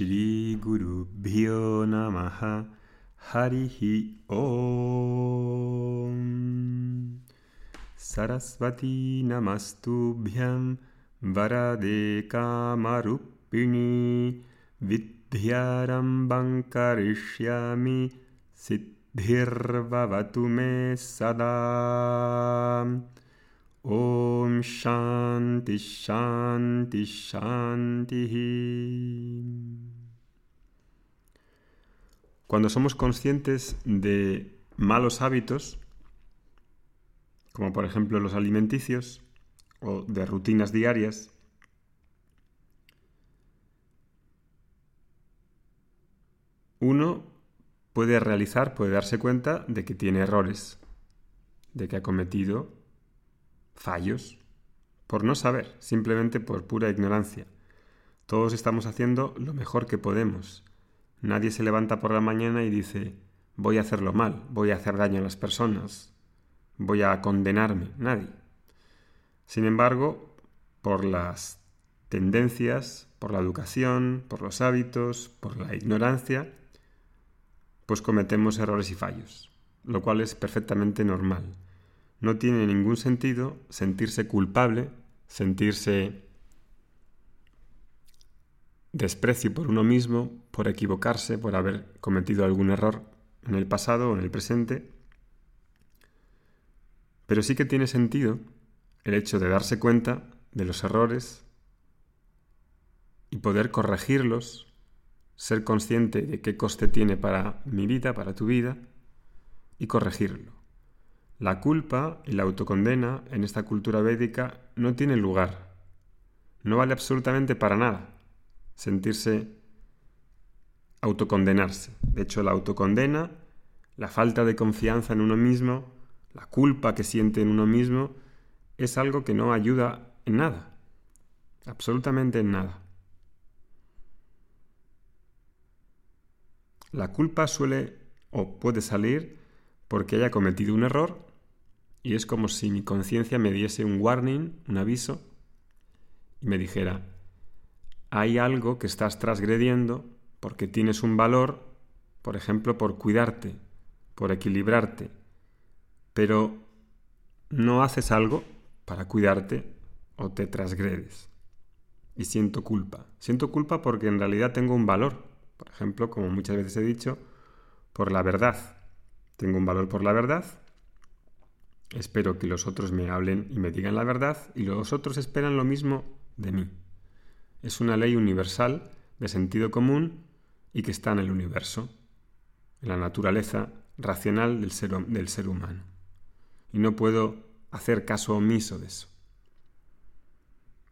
भ्यो नम हरिः ॐ सरस्वती नमस्तुभ्यं वरदे कामरूपिणी विद्यारम्भं करिष्यामि सिद्धिर्भवतु मे सदा Om Shanti Shanti Shanti. Cuando somos conscientes de malos hábitos, como por ejemplo los alimenticios o de rutinas diarias, uno puede realizar, puede darse cuenta de que tiene errores, de que ha cometido fallos por no saber, simplemente por pura ignorancia. Todos estamos haciendo lo mejor que podemos. Nadie se levanta por la mañana y dice, voy a hacerlo mal, voy a hacer daño a las personas, voy a condenarme. Nadie. Sin embargo, por las tendencias, por la educación, por los hábitos, por la ignorancia, pues cometemos errores y fallos, lo cual es perfectamente normal. No tiene ningún sentido sentirse culpable, sentirse desprecio por uno mismo, por equivocarse, por haber cometido algún error en el pasado o en el presente. Pero sí que tiene sentido el hecho de darse cuenta de los errores y poder corregirlos, ser consciente de qué coste tiene para mi vida, para tu vida, y corregirlo. La culpa y la autocondena en esta cultura védica no tienen lugar. No vale absolutamente para nada sentirse autocondenarse. De hecho, la autocondena, la falta de confianza en uno mismo, la culpa que siente en uno mismo, es algo que no ayuda en nada. Absolutamente en nada. La culpa suele o puede salir porque haya cometido un error y es como si mi conciencia me diese un warning, un aviso, y me dijera, hay algo que estás transgrediendo porque tienes un valor, por ejemplo, por cuidarte, por equilibrarte, pero no haces algo para cuidarte o te transgredes. Y siento culpa. Siento culpa porque en realidad tengo un valor, por ejemplo, como muchas veces he dicho, por la verdad. Tengo un valor por la verdad Espero que los otros me hablen y me digan la verdad y los otros esperan lo mismo de mí. Es una ley universal de sentido común y que está en el universo, en la naturaleza racional del ser, humano. Y no puedo hacer caso omiso de eso.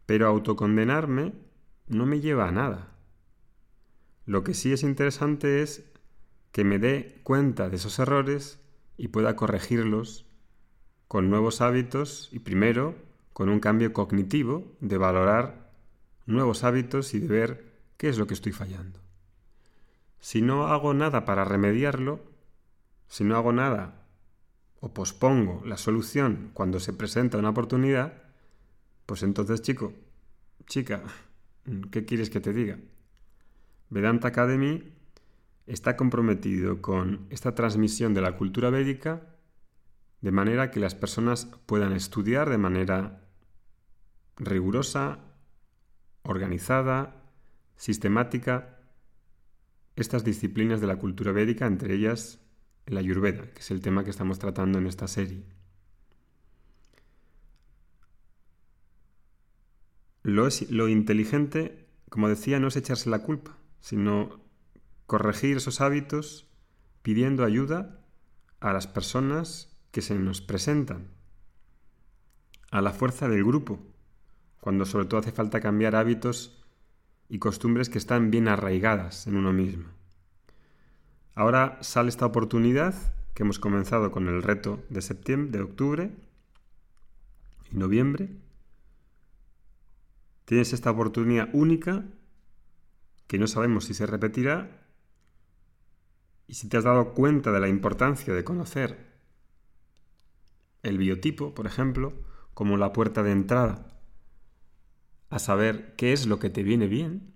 Pero autocondenarme no me lleva a nada. Lo que sí es interesante es que me dé cuenta de esos errores y pueda corregirlos con nuevos hábitos y primero con un cambio cognitivo de valorar nuevos hábitos y de ver qué es lo que estoy fallando. Si no hago nada para remediarlo, si no hago nada o pospongo la solución cuando se presenta una oportunidad, pues entonces chico, chica, ¿qué quieres que te diga? Vedanta Academy está comprometido con esta transmisión de la cultura védica de manera que las personas puedan estudiar de manera rigurosa, organizada, sistemática, estas disciplinas de la cultura védica, entre ellas la ayurveda, que es el tema que estamos tratando en esta serie. Lo, lo inteligente, como decía, no es echarse la culpa, sino corregir esos hábitos pidiendo ayuda a las personas que se nos presentan, a la fuerza del grupo, cuando sobre todo hace falta cambiar hábitos y costumbres que están bien arraigadas en uno mismo. Ahora sale esta oportunidad que hemos comenzado con el reto de septiembre, de octubre y noviembre. Tienes esta oportunidad única que no sabemos si se repetirá y si te has dado cuenta de la importancia de conocer el biotipo, por ejemplo, como la puerta de entrada a saber qué es lo que te viene bien,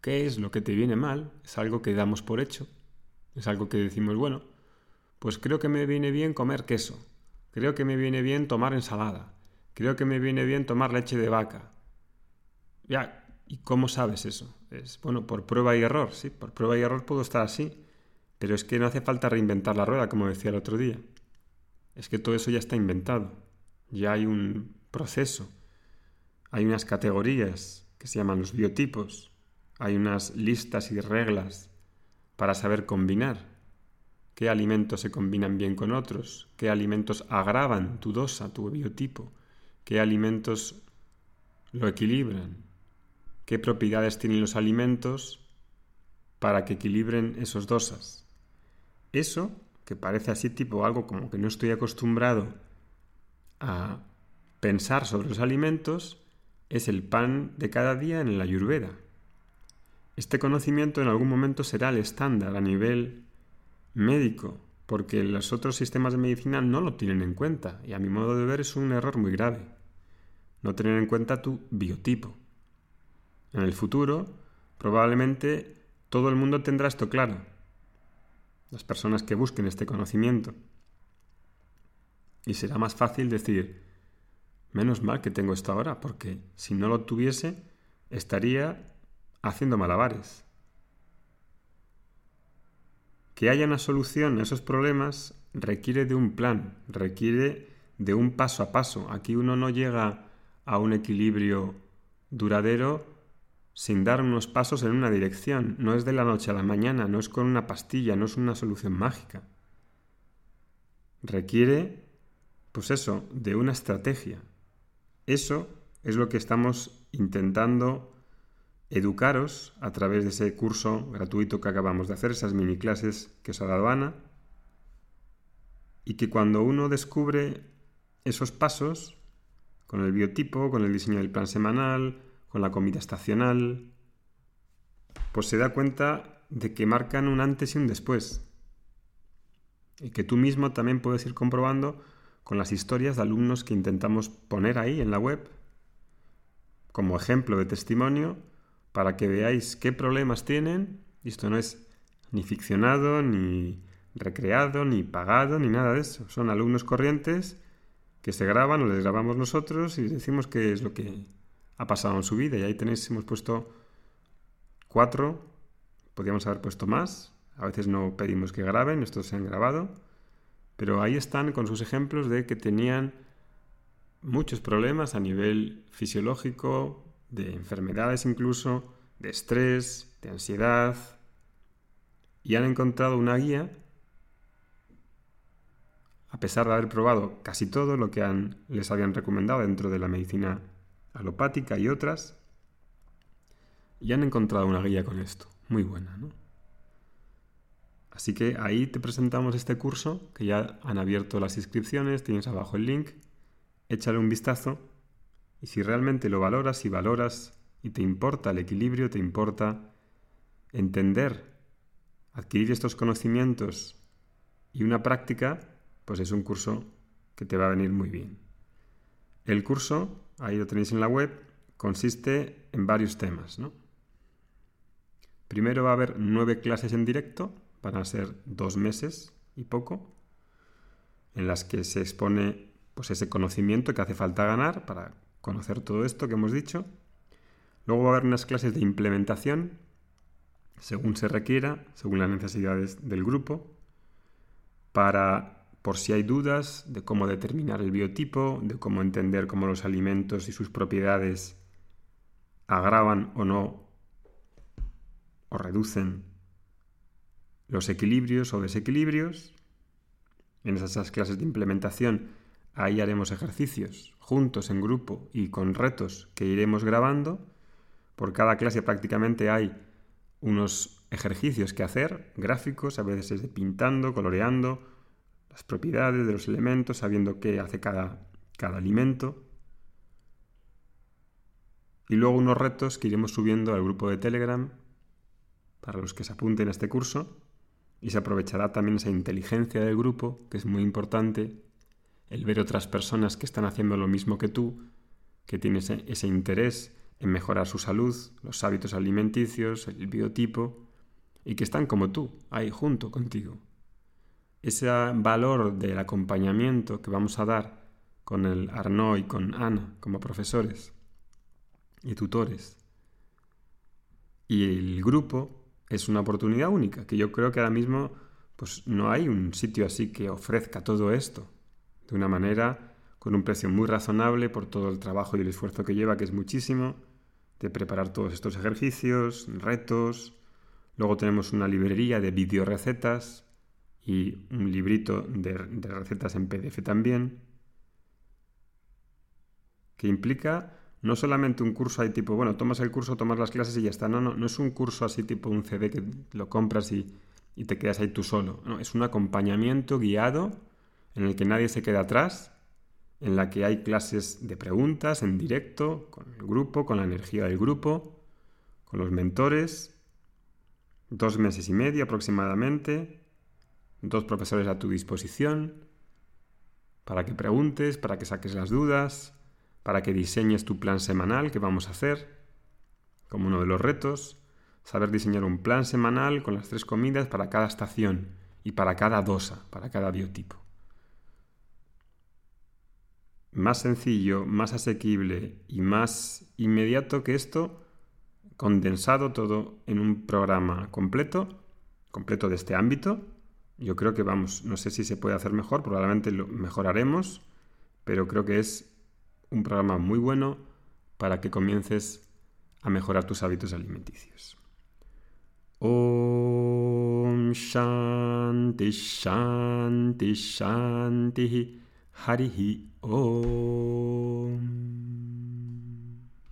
qué es lo que te viene mal, es algo que damos por hecho, es algo que decimos, bueno, pues creo que me viene bien comer queso, creo que me viene bien tomar ensalada, creo que me viene bien tomar leche de vaca. Ya, ¿y cómo sabes eso? Es, bueno, por prueba y error, sí, por prueba y error puedo estar así, pero es que no hace falta reinventar la rueda, como decía el otro día. Es que todo eso ya está inventado, ya hay un proceso, hay unas categorías que se llaman los biotipos, hay unas listas y reglas para saber combinar. Qué alimentos se combinan bien con otros, qué alimentos agravan tu dosa, tu biotipo, qué alimentos lo equilibran, qué propiedades tienen los alimentos para que equilibren esos dosas. Eso, que parece así tipo algo como que no estoy acostumbrado a pensar sobre los alimentos, es el pan de cada día en la ayurveda. Este conocimiento en algún momento será el estándar a nivel médico, porque los otros sistemas de medicina no lo tienen en cuenta, y a mi modo de ver es un error muy grave. No tener en cuenta tu biotipo. En el futuro, probablemente todo el mundo tendrá esto claro. Las personas que busquen este conocimiento. Y será más fácil decir, menos mal que tengo esto ahora, porque si no lo tuviese, estaría haciendo malabares. Que haya una solución a esos problemas requiere de un plan, requiere de un paso a paso. Aquí uno no llega a un equilibrio duradero sin dar unos pasos en una dirección. No es de la noche a la mañana, no es con una pastilla, no es una solución mágica. Requiere, pues eso, de una estrategia. Eso es lo que estamos intentando educaros a través de ese curso gratuito que acabamos de hacer, esas mini clases que os ha dado Ana, y que cuando uno descubre esos pasos, con el biotipo, con el diseño del plan semanal, con la comida estacional, pues se da cuenta de que marcan un antes y un después. Y que tú mismo también puedes ir comprobando con las historias de alumnos que intentamos poner ahí en la web como ejemplo de testimonio para que veáis qué problemas tienen. Esto no es ni ficcionado, ni recreado, ni pagado, ni nada de eso. Son alumnos corrientes que se graban o les grabamos nosotros y decimos qué es lo que ha pasado en su vida. Y ahí tenéis, hemos puesto cuatro, podríamos haber puesto más. A veces no pedimos que graben, estos se han grabado. Pero ahí están con sus ejemplos de que tenían muchos problemas a nivel fisiológico, de enfermedades incluso, de estrés, de ansiedad, y han encontrado una guía, a pesar de haber probado casi todo lo que les habían recomendado dentro de la medicina alopática y otras, y han encontrado una guía con esto, muy buena, ¿no? Así que ahí te presentamos este curso, que ya han abierto las inscripciones, tienes abajo el link, échale un vistazo y si realmente lo valoras y valoras y te importa el equilibrio, te importa entender, adquirir estos conocimientos y una práctica, pues es un curso que te va a venir muy bien. El curso, ahí lo tenéis en la web, consiste en varios temas. ¿no? Primero va a haber nueve clases en directo, van a ser dos meses y poco, en las que se expone pues, ese conocimiento que hace falta ganar para conocer todo esto que hemos dicho. Luego va a haber unas clases de implementación, según se requiera, según las necesidades del grupo, para por si hay dudas de cómo determinar el biotipo, de cómo entender cómo los alimentos y sus propiedades agravan o no o reducen los equilibrios o desequilibrios. En esas clases de implementación ahí haremos ejercicios juntos en grupo y con retos que iremos grabando. Por cada clase prácticamente hay unos ejercicios que hacer, gráficos, a veces de pintando, coloreando, las propiedades de los elementos, sabiendo qué hace cada, cada alimento. Y luego unos retos que iremos subiendo al grupo de Telegram para los que se apunten a este curso. Y se aprovechará también esa inteligencia del grupo, que es muy importante, el ver otras personas que están haciendo lo mismo que tú, que tienen ese, interés en mejorar su salud, los hábitos alimenticios, el biotipo, y que están como tú, ahí junto contigo. Ese valor del acompañamiento que vamos a dar con el Arnaud y con Ana como profesores y tutores. Y el grupo es una oportunidad única, que yo creo que ahora mismo pues no hay un sitio así que ofrezca todo esto de una manera con un precio muy razonable por todo el trabajo y el esfuerzo que lleva, que es muchísimo, de preparar todos estos ejercicios, retos. Luego tenemos una librería de videorecetas y un librito de, recetas en PDF también, que implica no solamente un curso ahí tipo, bueno, tomas el curso, tomas las clases y ya está. No, no, no es un curso así tipo un CD que lo compras y, y te quedas ahí tú solo. No, es un acompañamiento guiado en el que nadie se queda atrás en la que hay clases de preguntas en directo, con el grupo, con la energía del grupo, con los mentores, dos meses y medio aproximadamente, dos profesores a tu disposición, para que preguntes, para que saques las dudas, para que diseñes tu plan semanal que vamos a hacer, como uno de los retos, saber diseñar un plan semanal con las tres comidas para cada estación y para cada dosa, para cada biotipo más sencillo, más asequible y más inmediato que esto, condensado todo en un programa completo, completo de este ámbito. Yo creo que vamos, no sé si se puede hacer mejor, probablemente lo mejoraremos, pero creo que es un programa muy bueno para que comiences a mejorar tus hábitos alimenticios. Om Shanti Shanti Shanti Harihi Om.